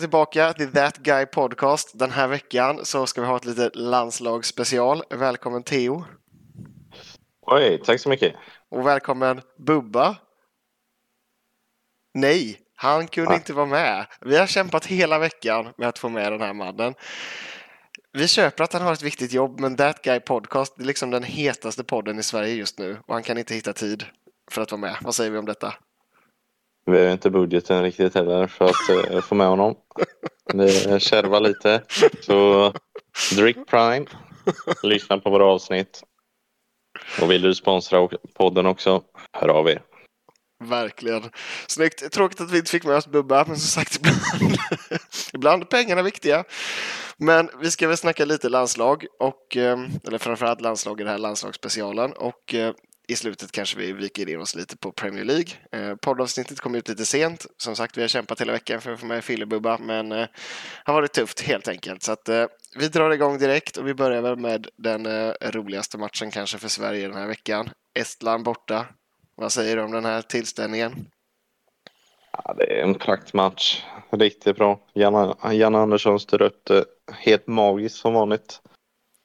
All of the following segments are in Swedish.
tillbaka till That Guy Podcast. Den här veckan så ska vi ha ett litet landslagsspecial. Välkommen Theo. Oj, tack så mycket. Och välkommen Bubba. Nej, han kunde Ah. inte vara med. Vi har kämpat hela veckan med att få med den här mannen. Vi köper att han har ett viktigt jobb, men That Guy Podcast är liksom den hetaste podden i Sverige just nu och han kan inte hitta tid för att vara med. Vad säger vi om detta? Vi har inte budgeten riktigt heller för att eh, få med honom. Det kärvar lite. Så drick Prime. Lyssna på våra avsnitt. Och vill du sponsra podden också, hör av er. Verkligen. Snyggt. Tråkigt att vi inte fick med oss Bubba, men som sagt ibland, ibland är pengarna viktiga. Men vi ska väl snacka lite landslag, och, eh, eller framförallt landslag i den här landslagsspecialen. Och eh, i slutet kanske vi viker in oss lite på Premier League. Eh, poddavsnittet kom ut lite sent. Som sagt, vi har kämpat hela veckan för att få med Fille-Bubba, men eh, har varit tufft helt enkelt. Så att, eh, vi drar igång direkt och vi börjar väl med den eh, roligaste matchen kanske för Sverige den här veckan. Estland borta. Vad säger du om den här tillställningen? Ja, det är en praktmatch. Riktigt bra. Janne, Janne Andersson styr upp det helt magiskt som vanligt.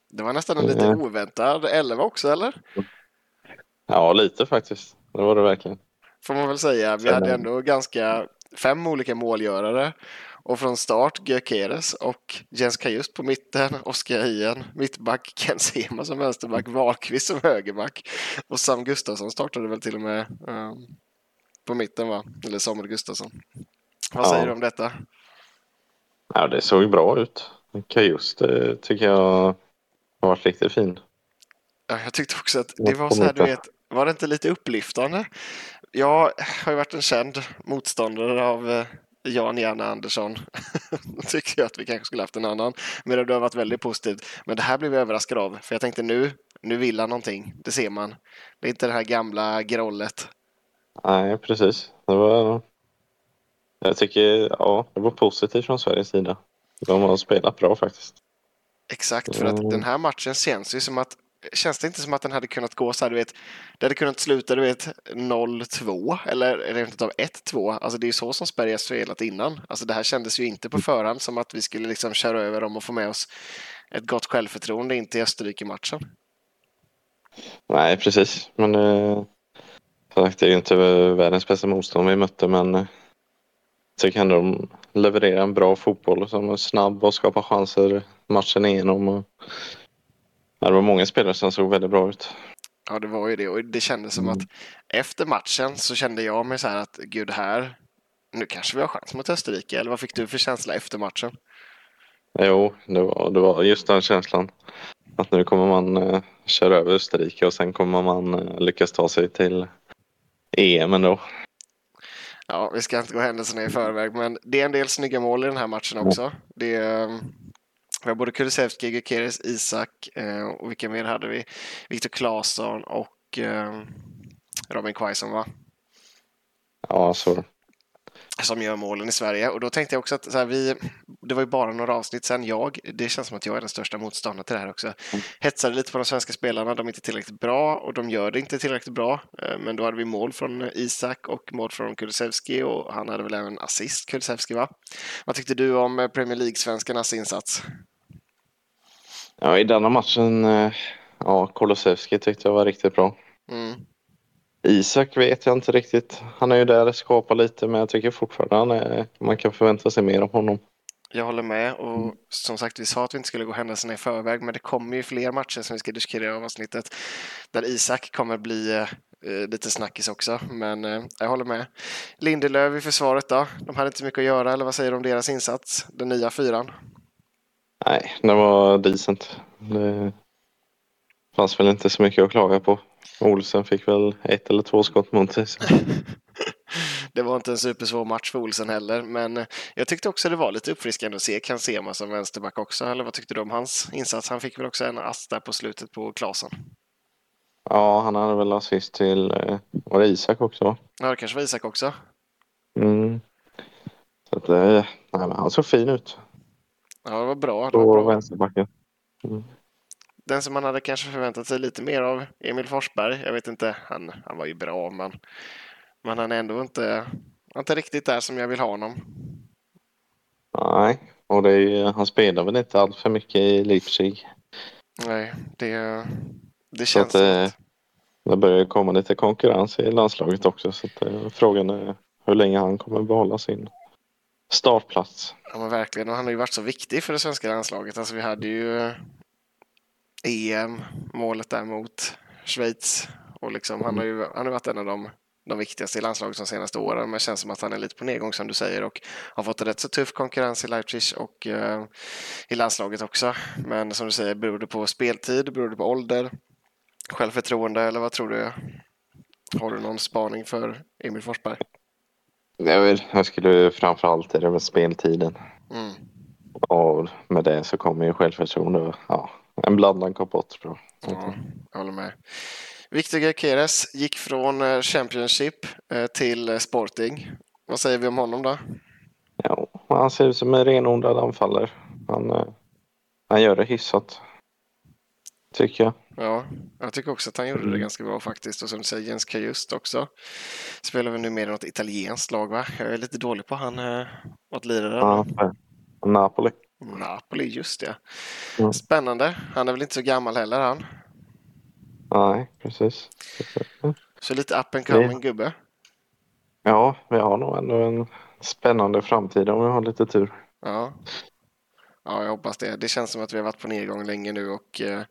Det var nästan en lite Mm. oväntad elva också, eller? Ja, lite faktiskt. Det var det verkligen. Får man väl säga. Vi hade ändå ganska fem olika målgörare. Och från start Gyökeres och Jens Kajust på mitten, Oskar Hien, mittback, Ken Sema som vänsterback, Wahlqvist som högerback. Och Sam Gustafsson startade väl till och med eh, på mitten, va? Eller Samuel Gustafsson. Vad Ja. säger du om detta? Ja, det såg bra ut. Kajust tycker jag har varit riktigt fin. Ja, jag tyckte också att det var så här, du vet, var det inte lite upplyftande? Jag har ju varit en känd motståndare av eh, Jan Janne Andersson. Tycker jag att vi kanske skulle haft en annan. Men det har varit väldigt positivt. Men det här blev jag överraskad av. För jag tänkte nu, nu vill han någonting. Det ser man. Det är inte det här gamla grollet. Nej, precis. Det var... Jag tycker ja, det var positivt från Sveriges sida. De har spelat bra faktiskt. Exakt, för att Mm. den här matchen känns ju som att Känns det inte som att den hade kunnat gå så här, du vet, det hade kunnat sluta, du vet, 0-2 eller rent utav 1-2. Alltså det är ju så som Sverige har spelat innan. Alltså det här kändes ju inte på förhand som att vi skulle liksom köra över dem och få med oss ett gott självförtroende in till Österrike-matchen. Nej, precis. Men eh, som sagt, det är ju inte världens bästa motstånd vi mötte, men eh, tycker ändå de levererar en bra fotboll som är snabb och skapar chanser matchen igenom. Och, ja, det var många spelare som såg väldigt bra ut. Ja, det var ju det. Och det kändes som Mm. att efter matchen så kände jag mig så här att gud, här, nu kanske vi har chans mot Österrike. Eller vad fick du för känsla efter matchen? Jo, det var, det var just den känslan. Att nu kommer man eh, köra över Österrike och sen kommer man eh, lyckas ta sig till EM ändå. Ja, vi ska inte gå händelserna i förväg, men det är en del snygga mål i den här matchen också. Det är, eh, vi har både Kulusevski, Gyökeres, Isak eh, och vilka mer hade vi? Viktor Claesson och eh, Robin Quaison, va? Ja, så Som gör målen i Sverige. Och då tänkte jag också att så här, vi, det var ju bara några avsnitt sen jag, det känns som att jag är den största motståndaren till det här också, hetsade lite på de svenska spelarna. De är inte tillräckligt bra och de gör det inte tillräckligt bra. Eh, Men då hade vi mål från Isak och mål från Kulusevski och han hade väl även assist, Kulusevski va? Vad tyckte du om Premier League-svenskarnas insats? Ja, i denna matchen, eh, ja, Kolosevski tyckte jag var riktigt bra. Mm. Isak vet jag inte riktigt. Han är ju där och skapar lite, men jag tycker fortfarande han är, man kan förvänta sig mer av honom. Jag håller med och som sagt vi sa att vi inte skulle gå händelserna i förväg men det kommer ju fler matcher som vi ska diskutera i avsnittet där Isak kommer bli eh, eh, lite snackis också men eh, jag håller med. Lindelöf i försvaret då? De hade inte mycket att göra eller vad säger du om deras insats? Den nya fyran? Nej, det var decent. Det fanns väl inte så mycket att klaga på. Olsen fick väl ett eller två skott mot sig. det var inte en supersvår match för Olsen heller men jag tyckte också det var lite uppfriskande att se Kansema som vänsterback också eller vad tyckte du om hans insats? Han fick väl också en ass där på slutet på Klasen. Ja, han hade väl assist till, eh, var det Isak också? Ja, det kanske var Isak också. Mm. Så att, eh, nej, men han såg fin ut Ja, det var bra. Det var på bra. vänsterbacken. Den som man hade kanske förväntat sig lite mer av, Emil Forsberg. Jag vet inte, han, han var ju bra, men, men han är ändå inte, inte riktigt där som jag vill ha honom. Nej, och det är, han spelar väl inte allt för mycket i Leipzig. Nej, det, det Så känns att, eh, inte. det börjar komma lite konkurrens i landslaget också. Så att, eh, frågan är hur länge han kommer behålla sin startplats. Ja, men verkligen. Och han har ju varit så viktig för det svenska landslaget. Alltså, vi hade ju EM, målet där mot Schweiz. Och liksom, han, har ju, han har varit en av de, de viktigaste i landslaget de senaste åren. Men det känns som att han är lite på nedgång som du säger. Och har fått en rätt så tuff konkurrens i Leipzig och eh, i landslaget också. Men som du säger, beror det på speltid? Beror det på ålder? Självförtroende? Eller vad tror du? Har du någon spaning för Emil Forsberg? Jag, vill, jag skulle framförallt är det med speltiden. Mm. Och med det så kommer ju självförtroende. Ja, en blandad kompott bra. Ja, jag håller med. Victor Gyökeres gick från eh, Championship eh, till eh, Sporting. Vad säger vi om honom då? Ja, han ser ut som en renodlad anfallare. Han, han gör det hyfsat. Tycker jag. Ja, jag tycker också att han gjorde det Mm. ganska bra faktiskt. Och som du säger, Jens Kajust också. Spelar väl nu mer i något italienskt lag va? Jag är lite dålig på han, eh, vad lirare Ja, Napoli. Napoli, just det. Mm. Spännande. Han är väl inte så gammal heller han. Nej, precis. Så lite up and coming gubbe. Ja, vi har nog ändå en spännande framtid om vi har lite tur. Ja ja, jag hoppas det. Det känns som att vi har varit på nedgång länge nu och eh,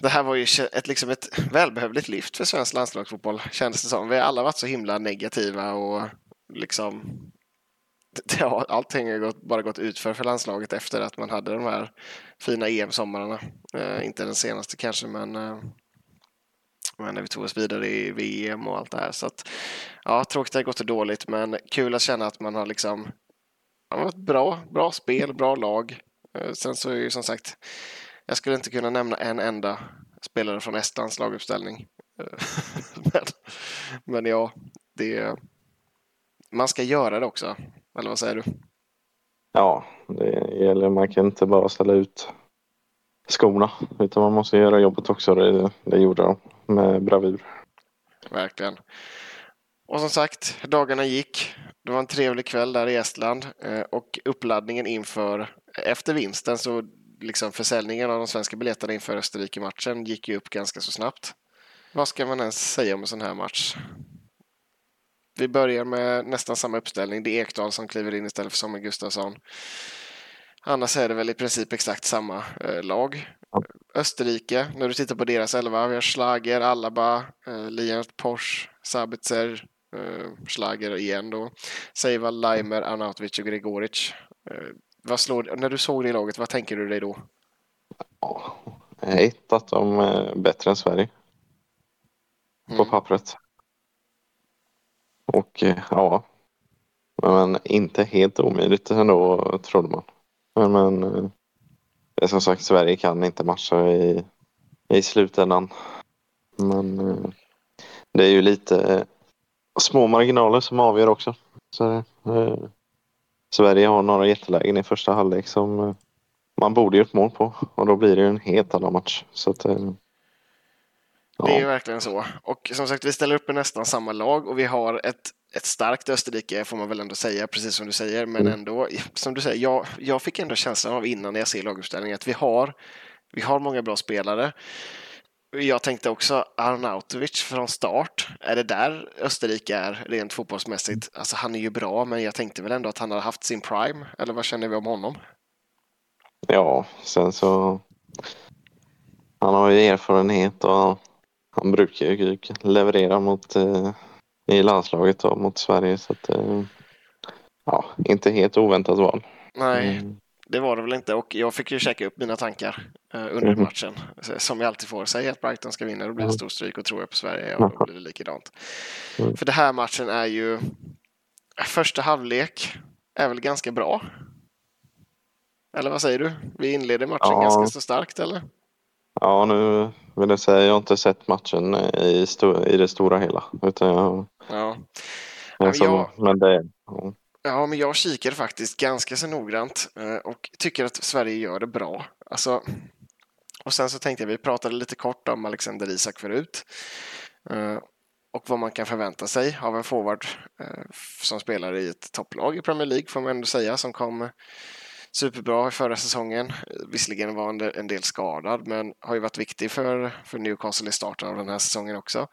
det här var ju ett, liksom ett välbehövligt lyft för svensk landslagsfotboll kändes det som. Vi har alla varit så himla negativa och liksom det har, allting har gått, bara gått utför för landslaget efter att man hade de här fina EM-sommarna. Eh, inte den senaste kanske, men, eh, men när vi tog oss vidare i VM och allt det här. Så att, ja, tråkigt att det har gått så dåligt, men kul att känna att man har liksom ja, men ett bra, bra spel, bra lag. Eh, Sen så är ju som sagt, jag skulle inte kunna nämna en enda spelare från Estlands laguppställning. Eh, men, men ja, det, man ska göra det också. Eller vad säger du? Ja, det gäller. Man kan inte bara ställa ut skorna utan man måste göra jobbet också. Det, det gjorde de med bravur. Verkligen. Och som sagt, dagarna gick. Det var en trevlig kväll där i Estland eh, och uppladdningen inför, efter vinsten så liksom försäljningen av de svenska biljetterna inför Österrike-matchen gick ju upp ganska så snabbt. Vad ska man ens säga om en sån här match? Vi börjar med nästan samma uppställning. Det är Ekdal som kliver in istället för Samuel Gustafsson. Annars är det väl i princip exakt samma eh, lag. Österrike, när du tittar på deras elva, vi har Schlager, Alaba, eh, Lienert, Porsche, Sabitzer, eh, Schlager igen då, Seival, Leimer, Arnautovic och Gregoric. Eh, vad slår, när du såg det laget, vad tänker du dig då? Ja, ett, att de är bättre än Sverige på Mm. pappret. Och eh, ja, men inte helt omöjligt ändå trodde man. Men, men som sagt, Sverige kan inte matcha i, i slutändan. Men det är ju lite små marginaler som avgör också. Så, eh, Sverige har några jättelägen i första halvlek som eh, man borde gjort mål på och då blir det ju en helt annan match. Så att, eh, Det är ju verkligen så. Och som sagt, vi ställer upp i nästan samma lag och vi har ett, ett starkt Österrike får man väl ändå säga, precis som du säger. Men Mm. ändå, som du säger, jag, jag fick ändå känslan av innan när jag ser laguppställningen att vi har, vi har många bra spelare. Jag tänkte också Arnautovic från start. Är det där Österrike är rent fotbollsmässigt? Alltså han är ju bra, men jag tänkte väl ändå att han har haft sin prime. Eller vad känner vi om honom? ja, sen så han har ju erfarenhet och han brukar ju leverera mot eh, i landslaget och mot Sverige så att eh, ja, inte helt oväntat val. Nej, Mm. Det var det väl inte och jag fick ju checka upp mina tankar eh, under Mhm. matchen. Som jag alltid får. Säga att Brighton ska vinna, då blir det stor stryk och tror jag på Sverige, ja, då blir det likadant. Mm. För det här matchen är ju... Första halvlek är väl ganska bra? Eller vad säger du? Vi inleder matchen Ja. ganska så starkt, eller? Ja, nu vill jag säga jag har inte sett matchen i, i det stora hela. Utan jag, Ja. men jag- men det, ja. Ja, men jag kikar faktiskt ganska så noggrant eh, och tycker att Sverige gör det bra. Alltså, och sen så tänkte jag, vi pratade lite kort om Alexander Isak förut. Eh, och vad man kan förvänta sig av en forward eh, som spelar i ett topplag i Premier League får man ändå säga som kom superbra i förra säsongen. Visserligen var en del, en del skadad men har ju varit viktig för, för Newcastle i starten av den här säsongen också.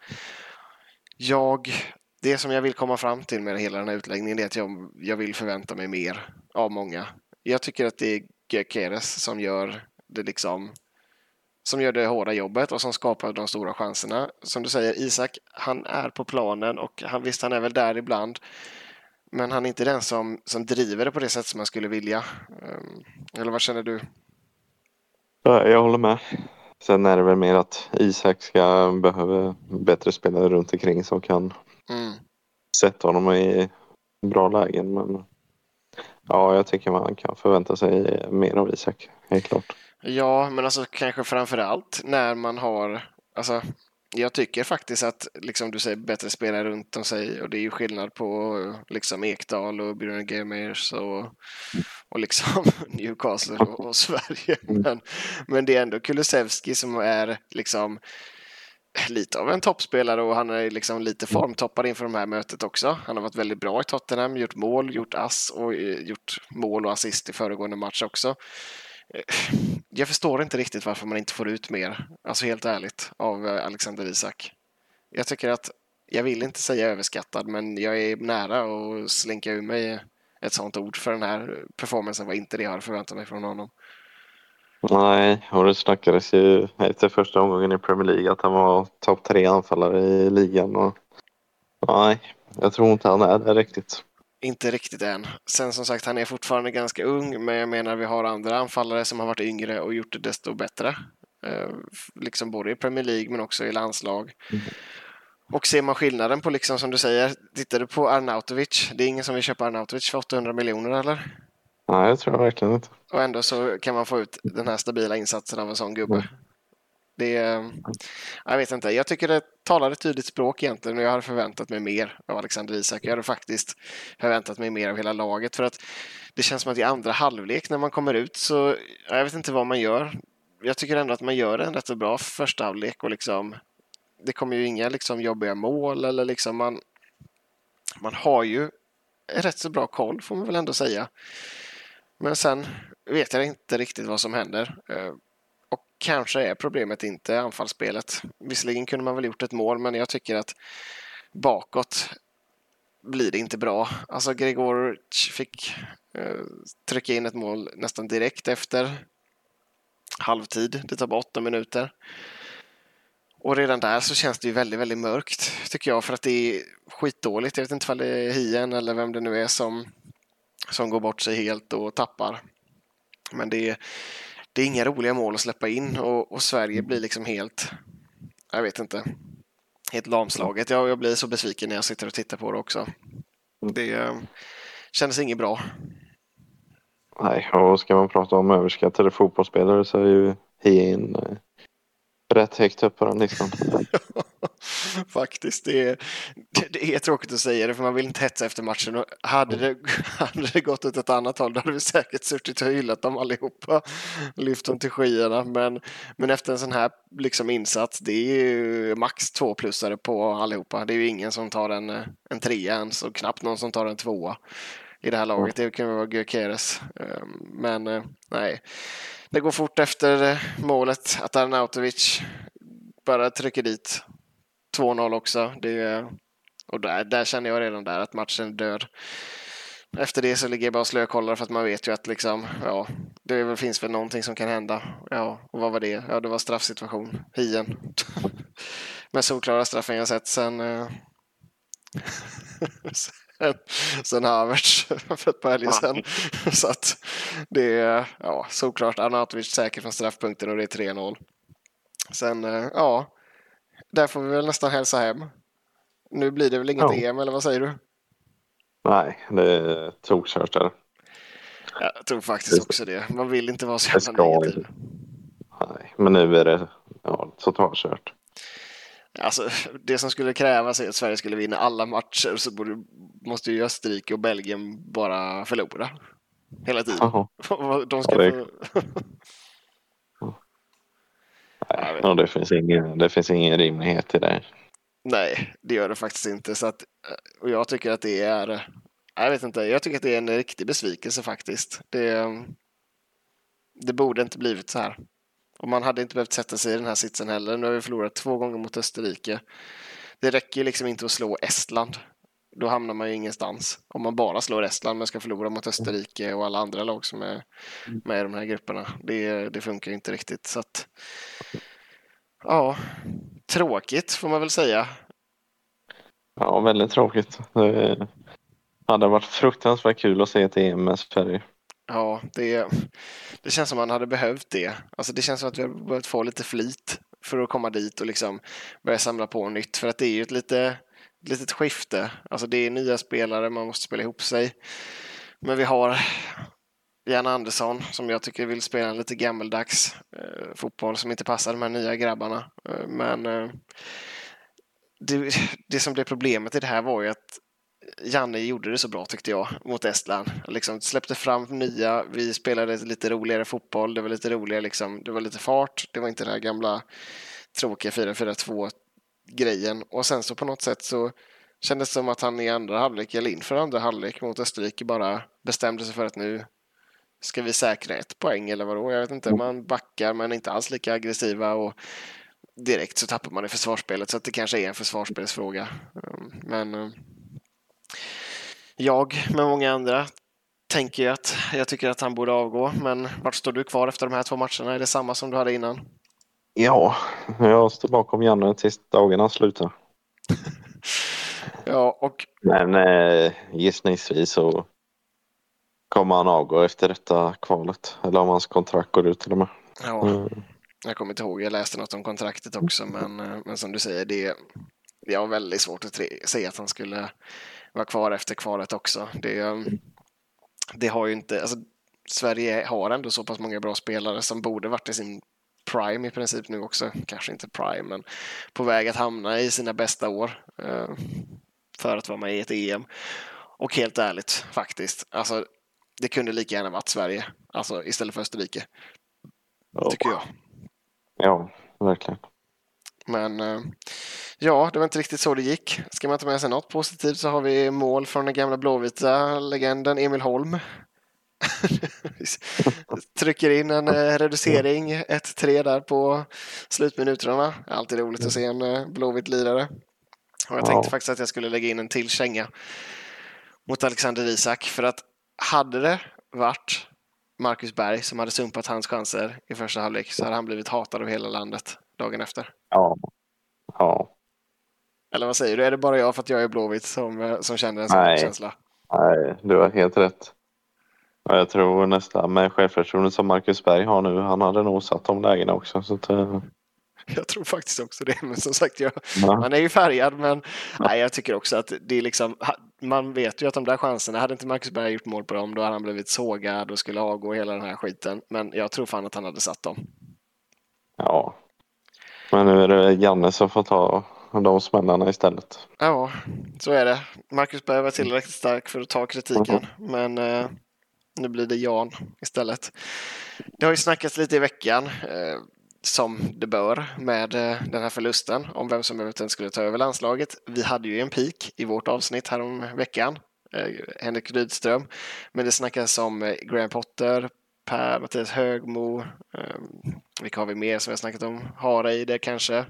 Jag, det som jag vill komma fram till med hela den här utläggningen är att jag, jag vill förvänta mig mer av många. Jag tycker att det är Gökeres som gör det liksom som gör det hårda jobbet och som skapar de stora chanserna. Som du säger, Isak, han är på planen och han, visst, han är väl där ibland. Men han är inte den som, som driver det på det sätt som man skulle vilja. Ehm, eller vad känner du? Jag håller med. Sen är det väl mer att Isak ska behöva bättre spelare runt omkring som kan mm. sätta honom i bra lägen. Men ja, jag tycker man kan förvänta sig mer av Isak, helt klart. Ja, men alltså kanske framför allt när man har, alltså jag tycker faktiskt att, liksom du säger, bättre spelare runt om sig och det är ju skillnad på liksom Ekdal och Björn Gemers och, och liksom Newcastle och, och Sverige. Mm. Men, men det är ändå Kulusevski som är liksom lite av en toppspelare och han är liksom lite mm. formtoppad inför det här mötet också. Han har varit väldigt bra i Tottenham, gjort mål, gjort ass och eh, gjort mål och assist i föregående match också. Eh, jag förstår inte riktigt varför man inte får ut mer, alltså helt ärligt, av eh, Alexander Isak. Jag tycker att, jag vill inte säga överskattad, men jag är nära att slinka ur mig ett sånt ord för den här performancen var inte det jag hade förväntat mig från honom. Nej, och det snackades ju efter första omgången i Premier League att han var topp tre anfallare i ligan. Och... Nej, jag tror inte han är det riktigt. Inte riktigt än. Sen som sagt, han är fortfarande ganska ung, men jag menar vi har andra anfallare som har varit yngre och gjort det desto bättre. Eh, liksom både i Premier League men också i landslag. Mm. Och ser man skillnaden på, liksom som du säger, tittar du på Arnautovic, det är ingen som vill köpa Arnautovic för 800 miljoner eller? Nej, jag tror verkligen inte. Och ändå så kan man få ut den här stabila insatsen av en sån gubbe. Mm. Det är, jag vet inte, jag tycker det talar ett tydligt språk egentligen och jag hade förväntat mig mer av Alexander Isak. Jag hade faktiskt förväntat mig mer av hela laget för att det känns som att i andra halvlek när man kommer ut så, jag vet inte vad man gör. Jag tycker ändå att man gör en rätt så bra första halvlek och liksom det kommer ju inga liksom jobbiga mål eller liksom man, man har ju rätt så bra koll får man väl ändå säga. Men sen vet jag inte riktigt vad som händer. Eh, och kanske är problemet inte anfallsspelet. Visserligen kunde man väl gjort ett mål, men jag tycker att bakåt blir det inte bra. Alltså Gregoric fick eh, trycka in ett mål nästan direkt efter halvtid. Det tar bara åtta minuter. Och redan där så känns det ju väldigt, väldigt mörkt tycker jag för att det är skitdåligt. Jag vet inte om det är Hien eller vem det nu är som, som går bort sig helt och tappar. Men det är, det är inga roliga mål att släppa in och, och Sverige blir liksom helt, jag vet inte, helt lamslaget. Jag, jag blir så besviken när jag sitter och tittar på det också. Det eh, kändes inget bra. Nej, och ska man prata om överskattade fotbollsspelare så är ju Hien eh, rätt högt upp på den listan. Faktiskt, det är, det är tråkigt att säga det för man vill inte hetsa efter matchen. Och hade, det, hade det gått åt ett annat håll då hade vi säkert suttit och hyllat dem allihopa. Lyft dem till skyarna. Men, men efter en sån här liksom insats, det är ju max två plusare på allihopa. Det är ju ingen som tar en, en trea ens och knappt någon som tar en tvåa i det här laget. Det kan vara Gyökeres. Ehm, men eh, nej, det går fort efter eh, målet att Arnautovic bara trycker dit 2-0 också. Det, och där, där känner jag redan där att matchen är död. Efter det så ligger jag bara och slökollar för att man vet ju att liksom, ja, det finns väl någonting som kan hända. Ja, och vad var det? Ja, det var straffsituation. Hien. Men solklara straffen jag sett sen, eh, sen, Havertz för ett par helger sedan. Så att det är ja, solklart Arnautovic säker från straffpunkten och det är 3-0. Sen, eh, ja, där får vi väl nästan hälsa hem. Nu blir det väl inget ja. EM, eller vad säger du? Nej, det är tokkört där. Jag tror faktiskt också det. Man vill inte vara så jävla negativ. Nej, men nu är det ja, totalt kört. Alltså, det som skulle krävas är att Sverige skulle vinna alla matcher så borde, måste ju Österrike och Belgien bara förlora. Hela tiden. Aha. De ska ja, det... få... Nej, ja, det, finns ingen, det finns ingen rimlighet i det. Nej, det gör det faktiskt inte. Så att, och jag tycker att det är, jag vet inte, jag tycker att det är en riktig besvikelse faktiskt. Det, det borde inte blivit så här. Och man hade inte behövt sätta sig i den här sitsen heller. Nu har vi förlorat två gånger mot Österrike. Det räcker liksom inte att slå Estland. Då hamnar man ju ingenstans. Om man bara slår Estland men ska förlora mot Österrike och alla andra lag som är med i de här grupperna. Det, det funkar inte riktigt. Så att, ja, tråkigt får man väl säga. Ja, väldigt tråkigt. Det hade varit fruktansvärt kul att se ett EM med Sverige. Ja, det, det känns som man hade behövt det. Alltså det känns som att vi har behövt få lite flit för att komma dit och liksom börja samla på nytt. För att det är ju ett lite, litet skifte. Alltså det är nya spelare, man måste spela ihop sig. Men vi har Jan Andersson som jag tycker vill spela en lite gammeldags eh, fotboll som inte passar de här nya grabbarna. Eh, men eh, det, det som blev problemet i det här var ju att Janne gjorde det så bra tyckte jag mot Estland. Liksom släppte fram nya, vi spelade lite roligare fotboll, det var lite roligare liksom, det var lite fart, det var inte den här gamla tråkiga 4-4-2 grejen och sen så på något sätt så kändes det som att han i andra halvlek, eller inför andra halvlek mot Österrike bara bestämde sig för att nu ska vi säkra ett poäng eller vadå? Jag vet inte, man backar men inte alls lika aggressiva och direkt så tappar man i försvarsspelet så att det kanske är en försvarsspelsfråga. Men jag med många andra tänker att jag tycker att han borde avgå. Men vart står du kvar efter de här två matcherna? Är det samma som du hade innan? Ja, jag står bakom Janne tills dagarna slutar. ja, och... Men eh, gissningsvis så kommer han avgå efter detta kvalet. Eller om hans kontrakt går ut till och med. Ja, mm. jag kommer inte ihåg. Jag läste något om kontraktet också. Men, eh, men som du säger, det, jag har väldigt svårt att se att han skulle vara kvar efter kvalet också. Det, det har ju inte, alltså, Sverige har ändå så pass många bra spelare som borde varit i sin prime i princip nu också. Kanske inte prime, men på väg att hamna i sina bästa år eh, för att vara med i ett EM. Och helt ärligt faktiskt, alltså det kunde lika gärna varit Sverige, alltså istället för Österrike. Tycker jag. Ja, verkligen. Men eh, ja, det var inte riktigt så det gick. Ska man ta med sig något positivt så har vi mål från den gamla blåvita legenden Emil Holm. Trycker in en eh, reducering, 1-3 där på slutminuterna. Alltid roligt att se en eh, blåvit lirare. Och jag tänkte faktiskt att jag skulle lägga in en till känga mot Alexander Isak för att hade det varit Marcus Berg som hade sumpat hans chanser i första halvlek så hade han blivit hatad av hela landet dagen efter. Ja. Ja. Eller vad säger du? Är det bara jag för att jag är blåvit som, eh, som känner en sån Nej. känsla? Nej, du har helt rätt. Jag tror nästan med självförtroendet som Marcus Berg har nu, han hade nog satt de lägena också. Så att, uh... Jag tror faktiskt också det, men som sagt, jag, ja. man är ju färgad, men nej, jag tycker också att det är liksom, man vet ju att de där chanserna, hade inte Marcus Berg gjort mål på dem, då hade han blivit sågad och skulle avgå hela den här skiten. Men jag tror fan att han hade satt dem. Ja, men nu är det Janne som får ta de smällarna istället. Ja, så är det. Marcus Berg var tillräckligt stark för att ta kritiken, mm. men eh, nu blir det Jan istället. Det har ju snackats lite i veckan, eh, som det bör, med eh, den här förlusten om vem som eventuellt skulle ta över landslaget. Vi hade ju en peak i vårt avsnitt här om veckan, eh, Henrik Rydström, men det snackas om eh, Graham Potter, Per, Mattias Högmo, um, vilka har vi mer som vi har snackat om? Hareide kanske.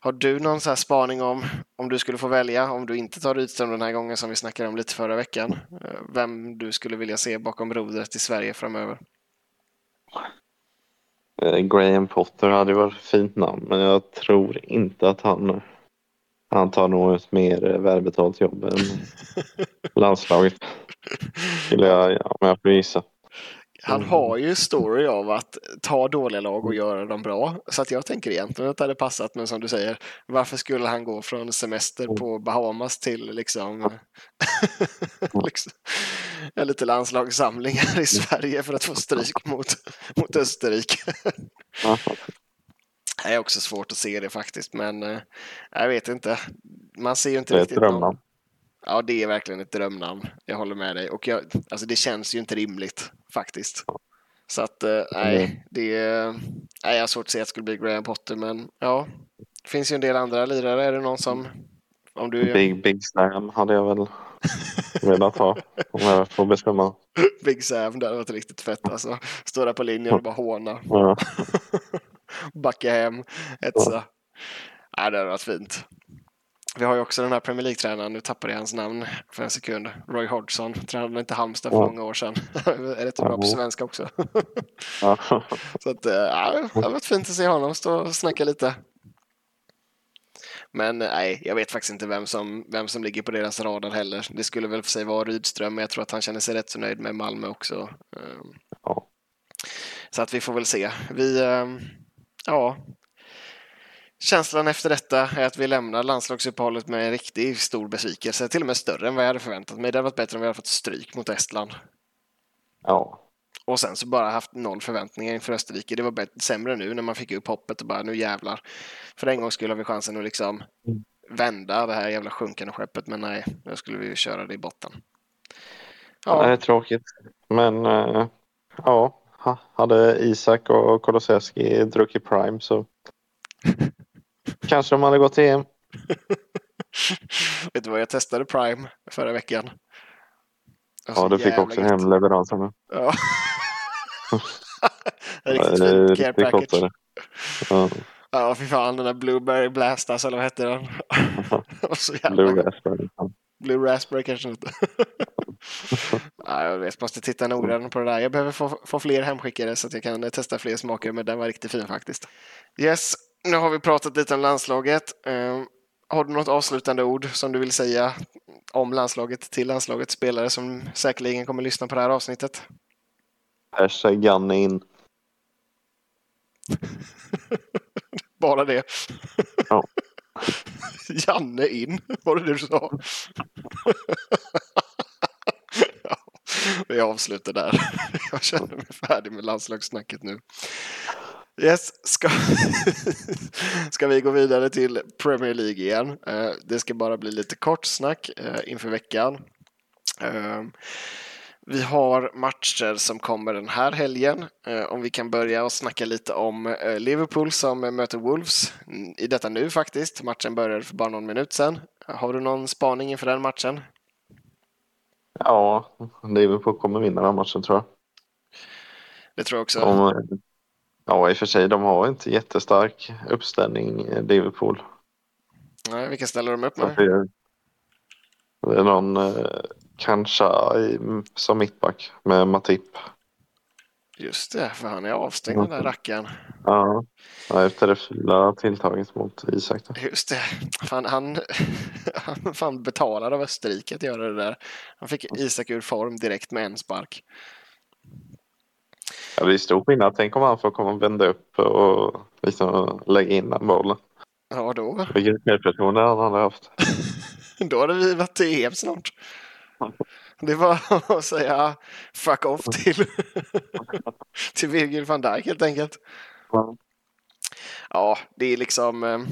Har du någon så här spaning om, om du skulle få välja, om du inte tar Rydström den här gången som vi snackade om lite förra veckan, uh, vem du skulle vilja se bakom rodret i Sverige framöver? Eh, Graham Potter hade varit ett fint namn, men jag tror inte att han, han tar något mer välbetalt jobb än landslaget. Skulle jag, om jag får gissa. Han mm. har ju story av att ta dåliga lag och göra dem bra. Så att jag tänker egentligen att det hade passat. Men som du säger, varför skulle han gå från semester på Bahamas till liksom, liksom lite landslagssamlingar i Sverige för att få stryk mot, mot Österrike? Det är också svårt att se det faktiskt, men eh, jag vet inte. Man ser ju inte det är riktigt. Någon... Ja, det är verkligen ett drömnamn. Jag håller med dig. Och jag, alltså det känns ju inte rimligt faktiskt. Så att eh, nej, mm. det är, nej, jag har svårt att se att det skulle bli Graham Potter, men ja, Det finns ju en del andra lirare. Är det någon som... Om du... Big, Big Sam hade jag väl velat ha. Om jag får bestämma. Big Sam, det hade varit riktigt fett alltså. Stå där på linjen och bara håna. Ja. Backa hem, etsa. Ja, det hade varit fint. Vi har ju också den här Premier League-tränaren, nu tappade jag hans namn för en sekund. Roy Hodgson, tränade inte Halmstad för Ja. många år sedan. är rätt bra på svenska också. Så att, eh, ja, det hade varit fint att se honom stå och snacka lite. Men eh, nej, jag vet faktiskt inte vem som, vem som ligger på deras radar heller. Det skulle väl för sig vara Rydström, men jag tror att han känner sig rätt så nöjd med Malmö också. Ehm, Ja. Så att vi får väl se. Vi, ehm, ja. Känslan efter detta är att vi lämnar landslagsuppehållet med en riktigt stor besvikelse. Till och med större än vad jag hade förväntat mig. Det hade varit bättre om vi hade fått stryk mot Estland. ja. Och sen så bara haft noll förväntningar inför Österrike. Det var bättre, sämre nu när man fick upp hoppet och bara nu jävlar. För en gång skulle vi chansen att liksom Mm. vända det här jävla sjunkande skeppet. Men nej, nu skulle vi ju köra det i botten. Ja. Det är tråkigt. Men eh, ja, ha- hade Isak och Kulusevski druckit Prime så kanske de hade gått till EM. vet du vad? Jag testade Prime förra veckan. Ja, du fick också gött. hem leveranserna. Ja. Riktigt Ja, fint care package. Ja, Ja, fy fan. Den där Blueberry Blast, alltså, eller vad hette den? Så jävla Blue. Raspberry. Blue Raspberry kanske inte. ja, jag vet, måste titta noggrant på det där. Jag behöver få, få fler hemskickade så att jag kan testa fler smaker, men den var riktigt fin faktiskt. Yes, nu har vi pratat lite om landslaget. Eh, har du något avslutande ord som du vill säga om landslaget till landslagets spelare som säkerligen kommer lyssna på det här avsnittet? Hashtag Gunny in. Bara det. Ja. Janne in, var det det du sa? ja, vi avslutar där. Jag känner mig färdig med landslagssnacket nu. Yes, ska, ska vi gå vidare till Premier League igen. Eh, Det ska bara bli lite kort snack eh, inför veckan. Eh, Vi har matcher som kommer den här helgen. Om vi kan börja och snacka lite om Liverpool som möter Wolves mm, i detta nu faktiskt. Matchen började för bara någon minut sedan. Har du någon spaning inför den matchen? Ja, Liverpool kommer vinna den matchen tror jag. Det tror jag också. De, ja, i och för sig, de har inte jättestark uppställning, eh, Liverpool. Nej, vilka ställer de upp med? det, är, någon eh, kanske i, som mittback med Matip. Just det, för han är avstängd den där rackaren. Ja, ja, efter det fula tilltaget mot Isak. Just det. Fan, han, han fan betalade av Österrike att göra det där. Han fick Isak ur form direkt med en spark. Ja, det är stor skillnad. Tänk om han får komma och vända upp och liksom lägga in den bollen. Ja, då, Vilket självförtroende han hade haft. då hade vi varit till EM snart. Det var att säga fuck off till, till Virgil van Dijk helt enkelt. Ja, det är liksom...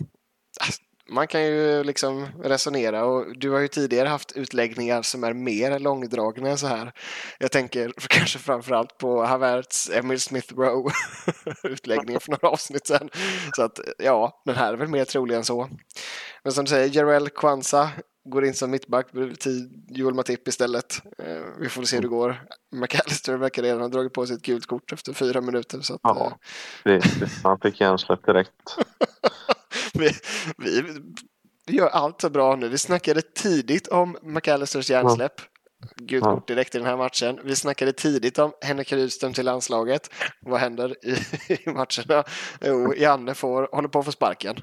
Man kan ju liksom resonera och du har ju tidigare haft utläggningar som är mer långdragna än så här. Jag tänker kanske framförallt på Havertz, Emil Smith Rowe utläggningen för några avsnitt sedan. Så att ja, den här är väl mer trolig än så. Men som du säger, Jarell Kwanza går in som mittback till Joel Matip istället. Eh, Vi får se hur det går. McAllister verkar redan ha dragit på sig ett gult kort efter fyra minuter. Så att, Ja. eh, Det, han fick hjärnsläpp direkt. vi, vi, vi gör allt så bra nu. Vi snackade tidigt om McAllisters hjärnsläpp. Gult Ja. kort direkt i den här matchen. Vi snackade tidigt om Henrik Rydström till landslaget. Vad händer i, i matcherna? Jo, Janne får, håller på att få sparken.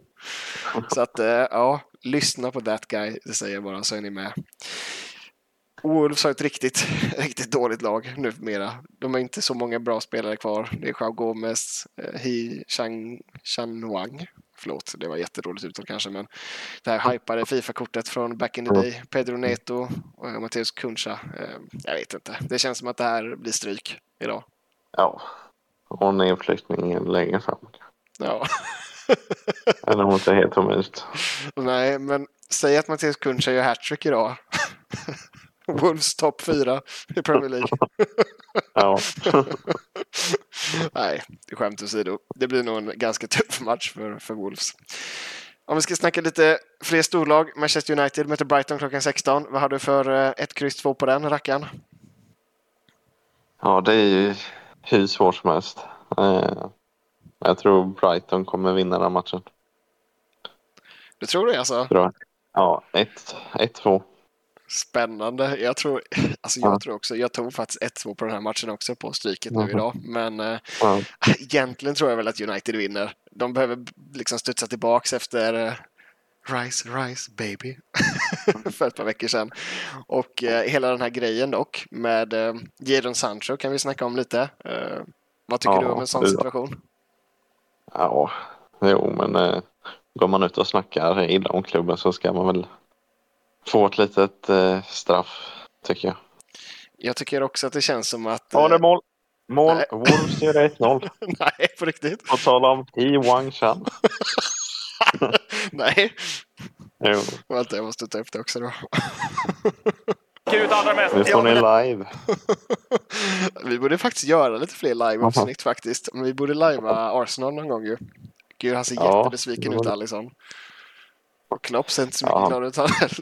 så att, eh, ja, lyssna på that guy. Det säger jag bara så är ni med. Wolves har ett riktigt, riktigt dåligt lag numera. De har inte så många bra spelare kvar. Det är Joao Gomez, eh, He Chang, Chan Wang. Förlåt, det var jätteroligt uttal kanske, men det här hypade Fifa-kortet från back in the day. Pedro Neto och Matteus Kuncha. Eh, Jag vet inte. Det känns som att det här blir stryk idag. Ja. Och en inflyttning längre fram. Ja. Eller om inte helt omöjligt. Nej, men säg att Matteus Kuncha gör hattrick idag. Wolves topp fyra i Premier League. Ja. Nej, skämt åsido. Det blir nog en ganska tuff match för, för Wolves. Om vi ska snacka lite fler storlag. Manchester United möter Brighton klockan 16. Vad har du för 1, eh, kryss 2 på den rackaren? Ja, det är ju hur svårt som helst. Eh, jag tror Brighton kommer vinna den matchen. Du tror det alltså? Tror ja, 1-2. Spännande. Jag tror, alltså jag ja. tror också, jag tog faktiskt 1-2 på den här matchen också på stryket nu idag. Men eh, ja. egentligen tror jag väl att United vinner. De behöver liksom studsa tillbaks efter eh, Rise, Rise Baby för ett par veckor sedan. Och eh, hela den här grejen dock med eh, Jadon Sancho kan vi snacka om lite. Vad tycker ja, du om en sån situation? Ja, jo men går man ut och snackar illa om klubben så ska man väl få ett litet eh, straff, tycker jag. Jag tycker också att det känns som att... Ja, det är mål. Mål. Wolves gör 1-0. Nej, på riktigt. På tal om Yi Wang Chan. Nej. Jo. Vänta, jag måste ta upp det också då. ut allra mest. Nu får ni live. vi borde faktiskt göra lite fler live-avsnitt faktiskt. Men vi borde livea Arsenal någon gång ju. Gud, han ser ja, jättebesviken ut, Alisson. Och Knopp ser inte så mycket glad ut han heller.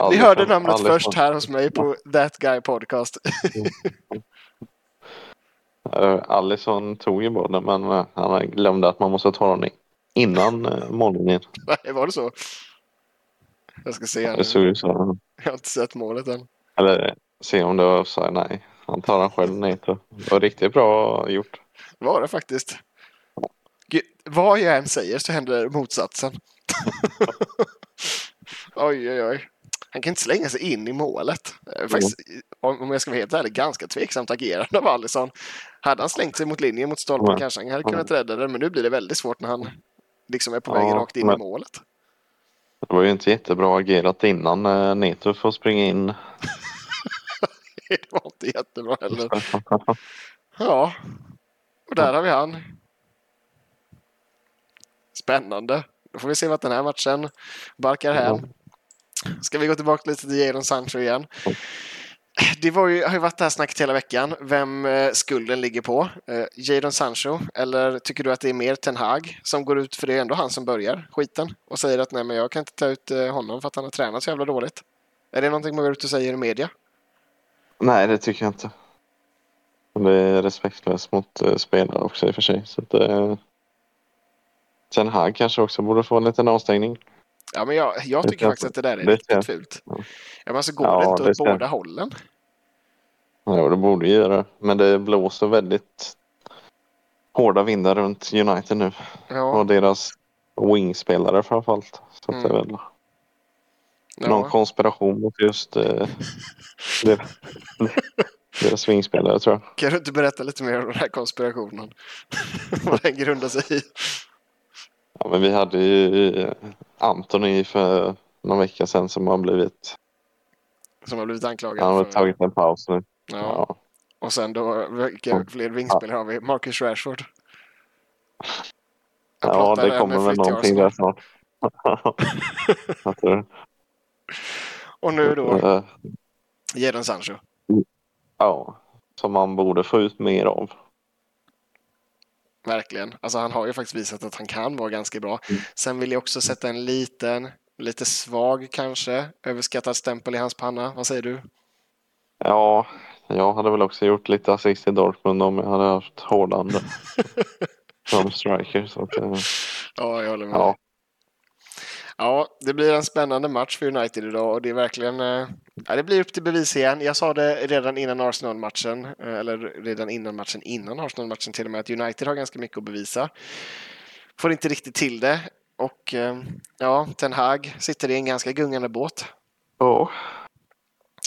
Ni hörde namnet Alisson. först här hos mig på That Guy Podcast. uh, Alisson tog ju bollen men uh, han glömde att man måste ta den innan uh, mållinjen. Nej, var det så? Jag ska se Det såg så. Jag har inte sett målet än. Eller se om det var offside. Nej, han tar den själv ner. Det var riktigt bra gjort. Var det faktiskt. Gud, vad jag än säger så händer motsatsen. oj, oj, oj. Han kan inte slänga sig in i målet. Faktiskt, om jag ska vara helt ärlig, ganska tveksamt agerande av Alisson. Hade han slängt sig mot linjen mot stolpen kanske han hade kunnat rädda det, men nu blir det väldigt svårt när han liksom är på väg ja, rakt in men... i målet. Det var ju inte jättebra agerat innan eh, Neto får springa in. det var inte jättebra heller. Ja, och där har vi han. Spännande. Då får vi se vad den här matchen barkar hem. Ska vi gå tillbaka lite till Jadon Sancho igen? Det var ju, har ju varit det här snacket hela veckan, vem eh, skulden ligger på. Eh, Jadon Sancho, eller tycker du att det är mer Ten Hag som går ut, för det är ändå han som börjar skiten, och säger att nej men jag kan inte ta ut eh, honom för att han har tränat så jävla dåligt. Är det någonting man går ut och säger i media? Nej, det tycker jag inte. Det är respektlöst mot spelare också i och för sig. Så att, uh, Ten Hag kanske också borde få en liten avstängning. Ja, men jag, jag tycker faktiskt att det där är det riktigt fult. Ja. Men så går ja, det inte åt det båda hållen. Ja, det borde ju göra. Men det blåser väldigt hårda vindar runt United nu. Ja. Och deras wingspelare framförallt. Så mm. det är väl ja. någon konspiration mot just eh, deras wingspelare tror jag. Kan du inte berätta lite mer om den här konspirationen? Vad den grundar sig i? Ja, men vi hade ju Antoni för någon vecka sedan som har blivit... Som har blivit anklagad? Han har för... tagit en paus nu. Ja. ja. Och sen då, vilka fler vingspelare har vi? Marcus Rashford? Jag ja, det kommer väl någonting där snart. Tror Och nu då? Jadon Sancho? Ja, som man borde få ut mer av. Verkligen. Alltså han har ju faktiskt visat att han kan vara ganska bra. Mm. Sen vill jag också sätta en liten, lite svag kanske, överskattad stämpel i hans panna. Vad säger du? Ja, jag hade väl också gjort lite assist i Dortmund om jag hade haft hårdande som striker. Så att, eh, ja, jag håller med. Ja. Ja, det blir en spännande match för United idag och det är verkligen eh, ja, det blir upp till bevis igen. Jag sa det redan innan Arsenal-matchen, eh, eller redan innan matchen innan Arsenal-matchen till och med, att United har ganska mycket att bevisa. Får inte riktigt till det och eh, ja, Ten Hag sitter i en ganska gungande båt. Ja,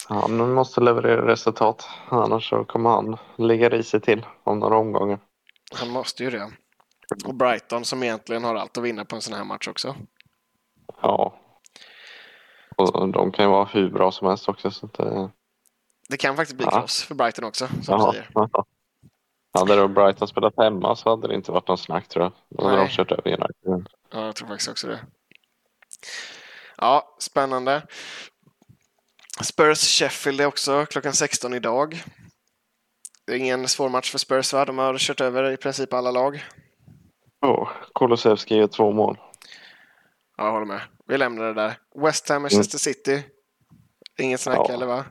han måste leverera resultat, annars så kommer han ligga risigt till om några omgångar. Han måste ju det. Och Brighton som egentligen har allt att vinna på en sån här match också. Ja. Och de kan ju vara hur bra som helst också. Så att, eh... Det kan faktiskt bli ja. kross för Brighton också, som ja. Hade då Brighton spelat hemma så hade det inte varit någon snack tror jag. Då hade Nej. de kört över United. Ja, jag tror faktiskt också det. Ja, spännande. Spurs Sheffield är också klockan 16 idag. Det är ingen svår match för Spurs va? De har kört över i princip alla lag. Ja, Kulusevski gör två mål. Ja, jag håller med. Vi lämnar det där. West Ham, Manchester City. Inget snack Ja. eller va?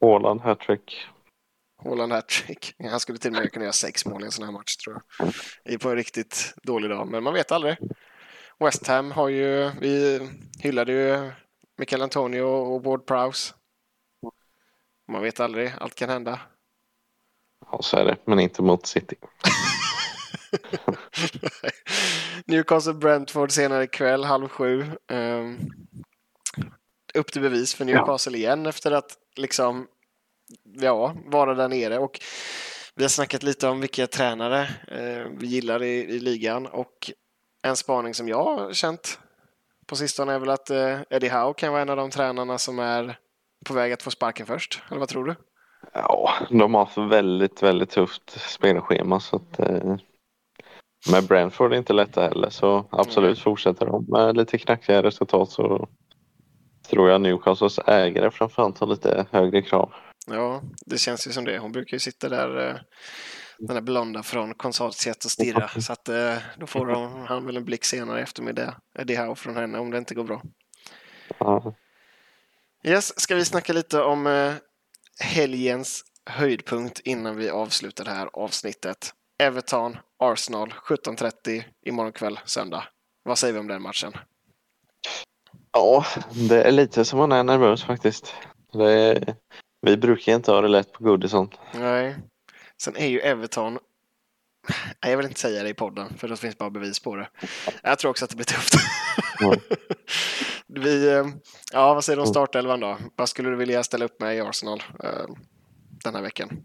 Haaland hattrick. Haaland hattrick. Han skulle till och med kunna göra sex mål i en sån här match tror jag. På en riktigt dålig dag, men man vet aldrig. West Ham har ju, vi hyllade ju Mikael Antonio och Ward Prowse. Man vet aldrig, allt kan hända. Ja, så är det. Men inte mot City. Newcastle Brentford senare ikväll, halv sju. Ehm, upp till bevis för Newcastle igen efter att liksom, ja, vara där nere. Och vi har snackat lite om vilka tränare eh, vi gillar i, i ligan och en spaning som jag har känt på sistone är väl att eh, Eddie Howe kan vara en av de tränarna som är på väg att få sparken först. Eller vad tror du? Ja, de har haft väldigt, väldigt tufft spelschema så att eh, med Brentford är inte lätta heller så absolut fortsätter de med lite knackiga resultat så tror jag Newcastles ägare framförallt har lite högre krav. Ja, det känns ju som det. Hon brukar ju sitta där, eh, den där blonda från konsortiet och stirra. Så att eh, då får de, han väl en blick senare i eftermiddag. Eddie Howe från henne om det inte går bra. Ja, Yes, ska vi snacka lite om eh, helgens höjdpunkt innan vi avslutar det här avsnittet. Everton, Arsenal 17.30 imorgon kväll, söndag. Vad säger vi om den matchen? ja det är lite som man är nervös faktiskt. Är, vi brukar inte ha det lätt på Goodison. Nej. Sen är ju Everton... Nej, jag vill inte säga det i podden, för det finns bara bevis på det. Jag tror också att det blir tufft. Mm. Vi, eh, ja, vad säger du om startelvan då? Vad skulle du vilja ställa upp med i Arsenal eh, den här veckan?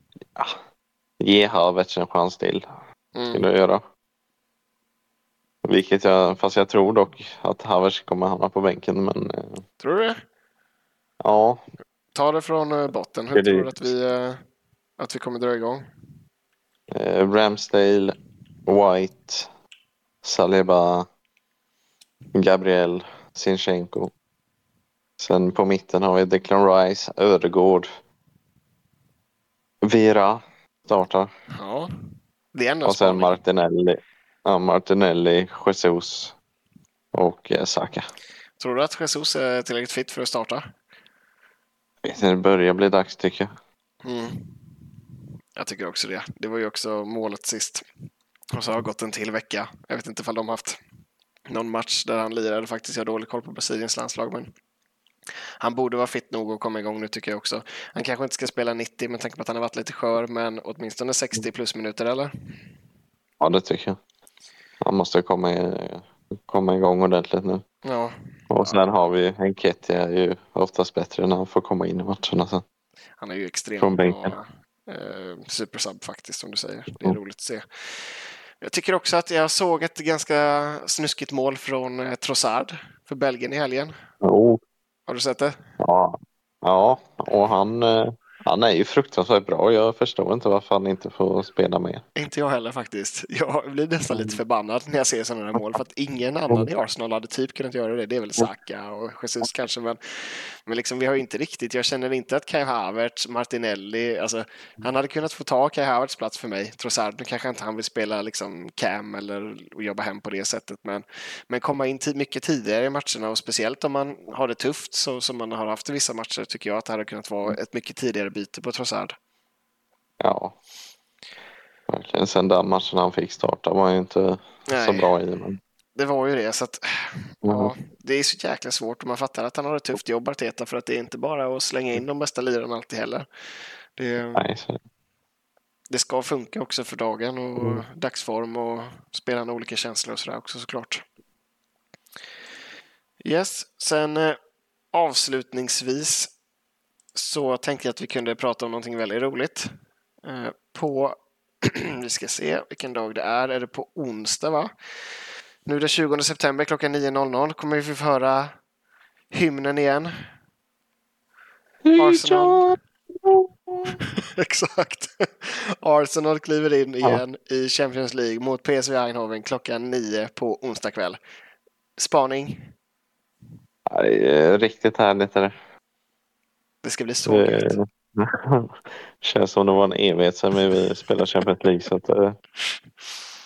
Ge Havertz en chans till Mm. skulle jag göra. Vilket jag, fast jag tror dock att Havertz kommer hamna på bänken men eh, Tror du det? ja, Ta det från eh, botten. Hur Det tror du att vi, eh, att vi kommer dra igång? Eh, Ramsdale, White, Saliba, Gabriel, Sinchenko. Sen på mitten har vi Declan Rice, Ödegård. Vera startar. Ja, det är ändå Och sen. Martinelli, ja, Martinelli, Jesus och eh, Saka. Tror du att Jesus är tillräckligt fit för att starta? Det börjar bli dags tycker jag. Mm. Jag tycker också det. Det var ju också målet sist. Och så har det gått en till vecka. Jag vet inte ifall de har haft någon match där han lirade faktiskt. Jag har dålig koll på Brasiliens landslag, men han borde vara fit nog att komma igång nu tycker jag också. Han kanske inte ska spela 90 med tanke på att han har varit lite skör, men åtminstone 60 plus minuter eller? Ja, det tycker jag. Han måste komma, i, komma igång ordentligt nu. Ja, Och sen har vi Enketia är ju oftast bättre när han får komma in i matcherna sen. han är ju extremt Från bänken. bra. Eh, supersub faktiskt, som du säger. Det är roligt att se. Jag tycker också att jag såg ett ganska snuskigt mål från eh, Trossard för Belgien i helgen. Oh, har du sett det? ja. ja, och han, eh, han är ju fruktansvärt bra. Jag förstår inte varför han inte får spela mer. Inte jag heller faktiskt. Jag blir nästan lite förbannad när jag ser sådana här mål för att ingen annan i Arsenal hade typ kunnat göra det. Det är väl Saka och Jesus kanske, men, men liksom, vi har ju inte riktigt. Jag känner inte att Kai Havertz, Martinelli, alltså, han hade kunnat få ta Kai Havertz plats för mig. Trossard, nu kanske inte han vill spela liksom Cam eller och jobba hem på det sättet, men, men komma in mycket tidigare i matcherna och speciellt om man har det tufft så som man har haft i vissa matcher tycker jag att det hade kunnat vara ett mycket tidigare byte på Trossard. Ja. Verkligen. Sen den matchen han fick starta var ju inte så Nej. bra i. Men... Det var ju det, så att Mm. Ja, det är så jäkla svårt och man fattar att han har ett tufft jobb Arteta för att det är inte bara att slänga in de bästa lirarna alltid heller. Det, Nej, så... det ska funka också för dagen och Mm. dagsform och spelarna olika känslor och sådär också såklart. Yes, sen eh, avslutningsvis så tänkte jag att vi kunde prata om någonting väldigt roligt. Eh, på, vi ska se vilken dag det är, är det på onsdag va? Nu den 20 september klockan 9.00 kommer vi få höra hymnen igen. Arsenal. Exakt. Arsenal kliver in igen i Champions League mot PSV Eindhoven klockan 9 på onsdag kväll. Spaning. Ja, det är riktigt härligt. Är det. Det ska bli så Det- gött. Känns som det var en evighet sedan vi spelade Champions League. Så att, eh,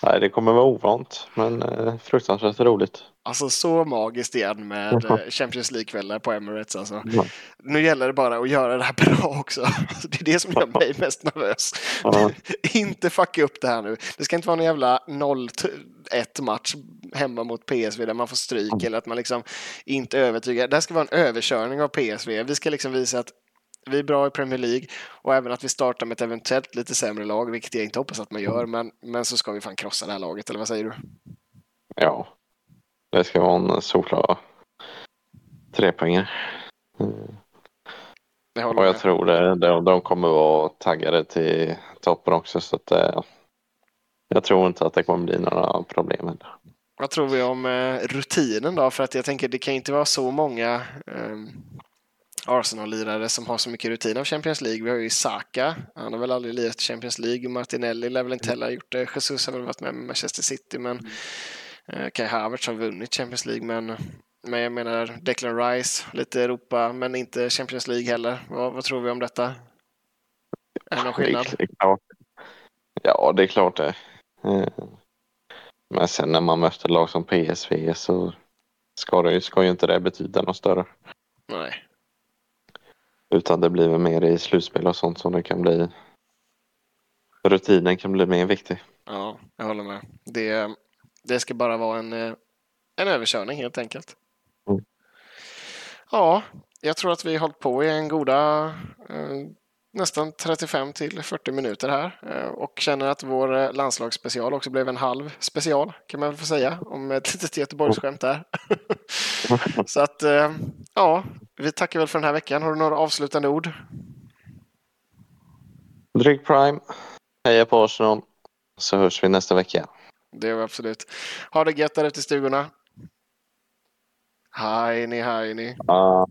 nej, det kommer vara ovant, men eh, fruktansvärt roligt. Alltså så magiskt igen med eh, Champions League-kvällar på Emirates. Alltså. Ja. Nu gäller det bara att göra det här bra också. Det är det som gör mig mest nervös. Ja. inte fucka upp det här nu. Det ska inte vara någon jävla 0-1 match hemma mot PSV där man får stryk eller att man liksom inte övertygar. Det här ska vara en överkörning av PSV. Vi ska liksom visa att vi är bra i Premier League och även att vi startar med ett eventuellt lite sämre lag, vilket jag inte hoppas att man gör, men, men så ska vi fan krossa det här laget, eller vad säger du? ja, det ska vara en solklar trepoängare. Det håller Och jag med. tror det, de, de kommer vara taggade till toppen också. Så att, eh, jag tror inte att det kommer bli några problem. heller. Vad tror vi om eh, rutinen då? För att jag tänker det kan inte vara så många eh, Arsenal-lirare som har så mycket rutin av Champions League. Vi har ju Saka, han har väl aldrig lirat Champions League. Martinelli lär väl inte heller ha gjort det. Jesus har väl varit med med Manchester City, men eh, Kai Havertz har vunnit Champions League. Men, men jag menar Declan Rice, lite Europa, men inte Champions League heller. Vad, vad tror vi om detta? Är det någon skillnad? Det är. Ja, det är klart det. Eh, Men sen när man möter lag som PSV så ska, det, ska ju inte det betyda något större. Nej. Utan det blir mer i slutspel och sånt som det kan bli. Rutinen kan bli mer viktig. Ja, jag håller med. Det, det ska bara vara en, eh, en överkörning helt enkelt. Mm. Ja, jag tror att vi har hållit på i en goda eh, nästan 35 till 40 minuter här eh, och känner att vår eh, landslagsspecial också blev en halv special kan man väl få säga om ett litet Göteborgsskämt där. Så att eh, ja, vi tackar väl för den här veckan. Har du några avslutande ord? Dryck Prime. Heja på Arsenal. Så hörs vi nästa vecka. Det gör vi absolut. Ha det gött där ute i stugorna. Hej ni, hej ni. Ja.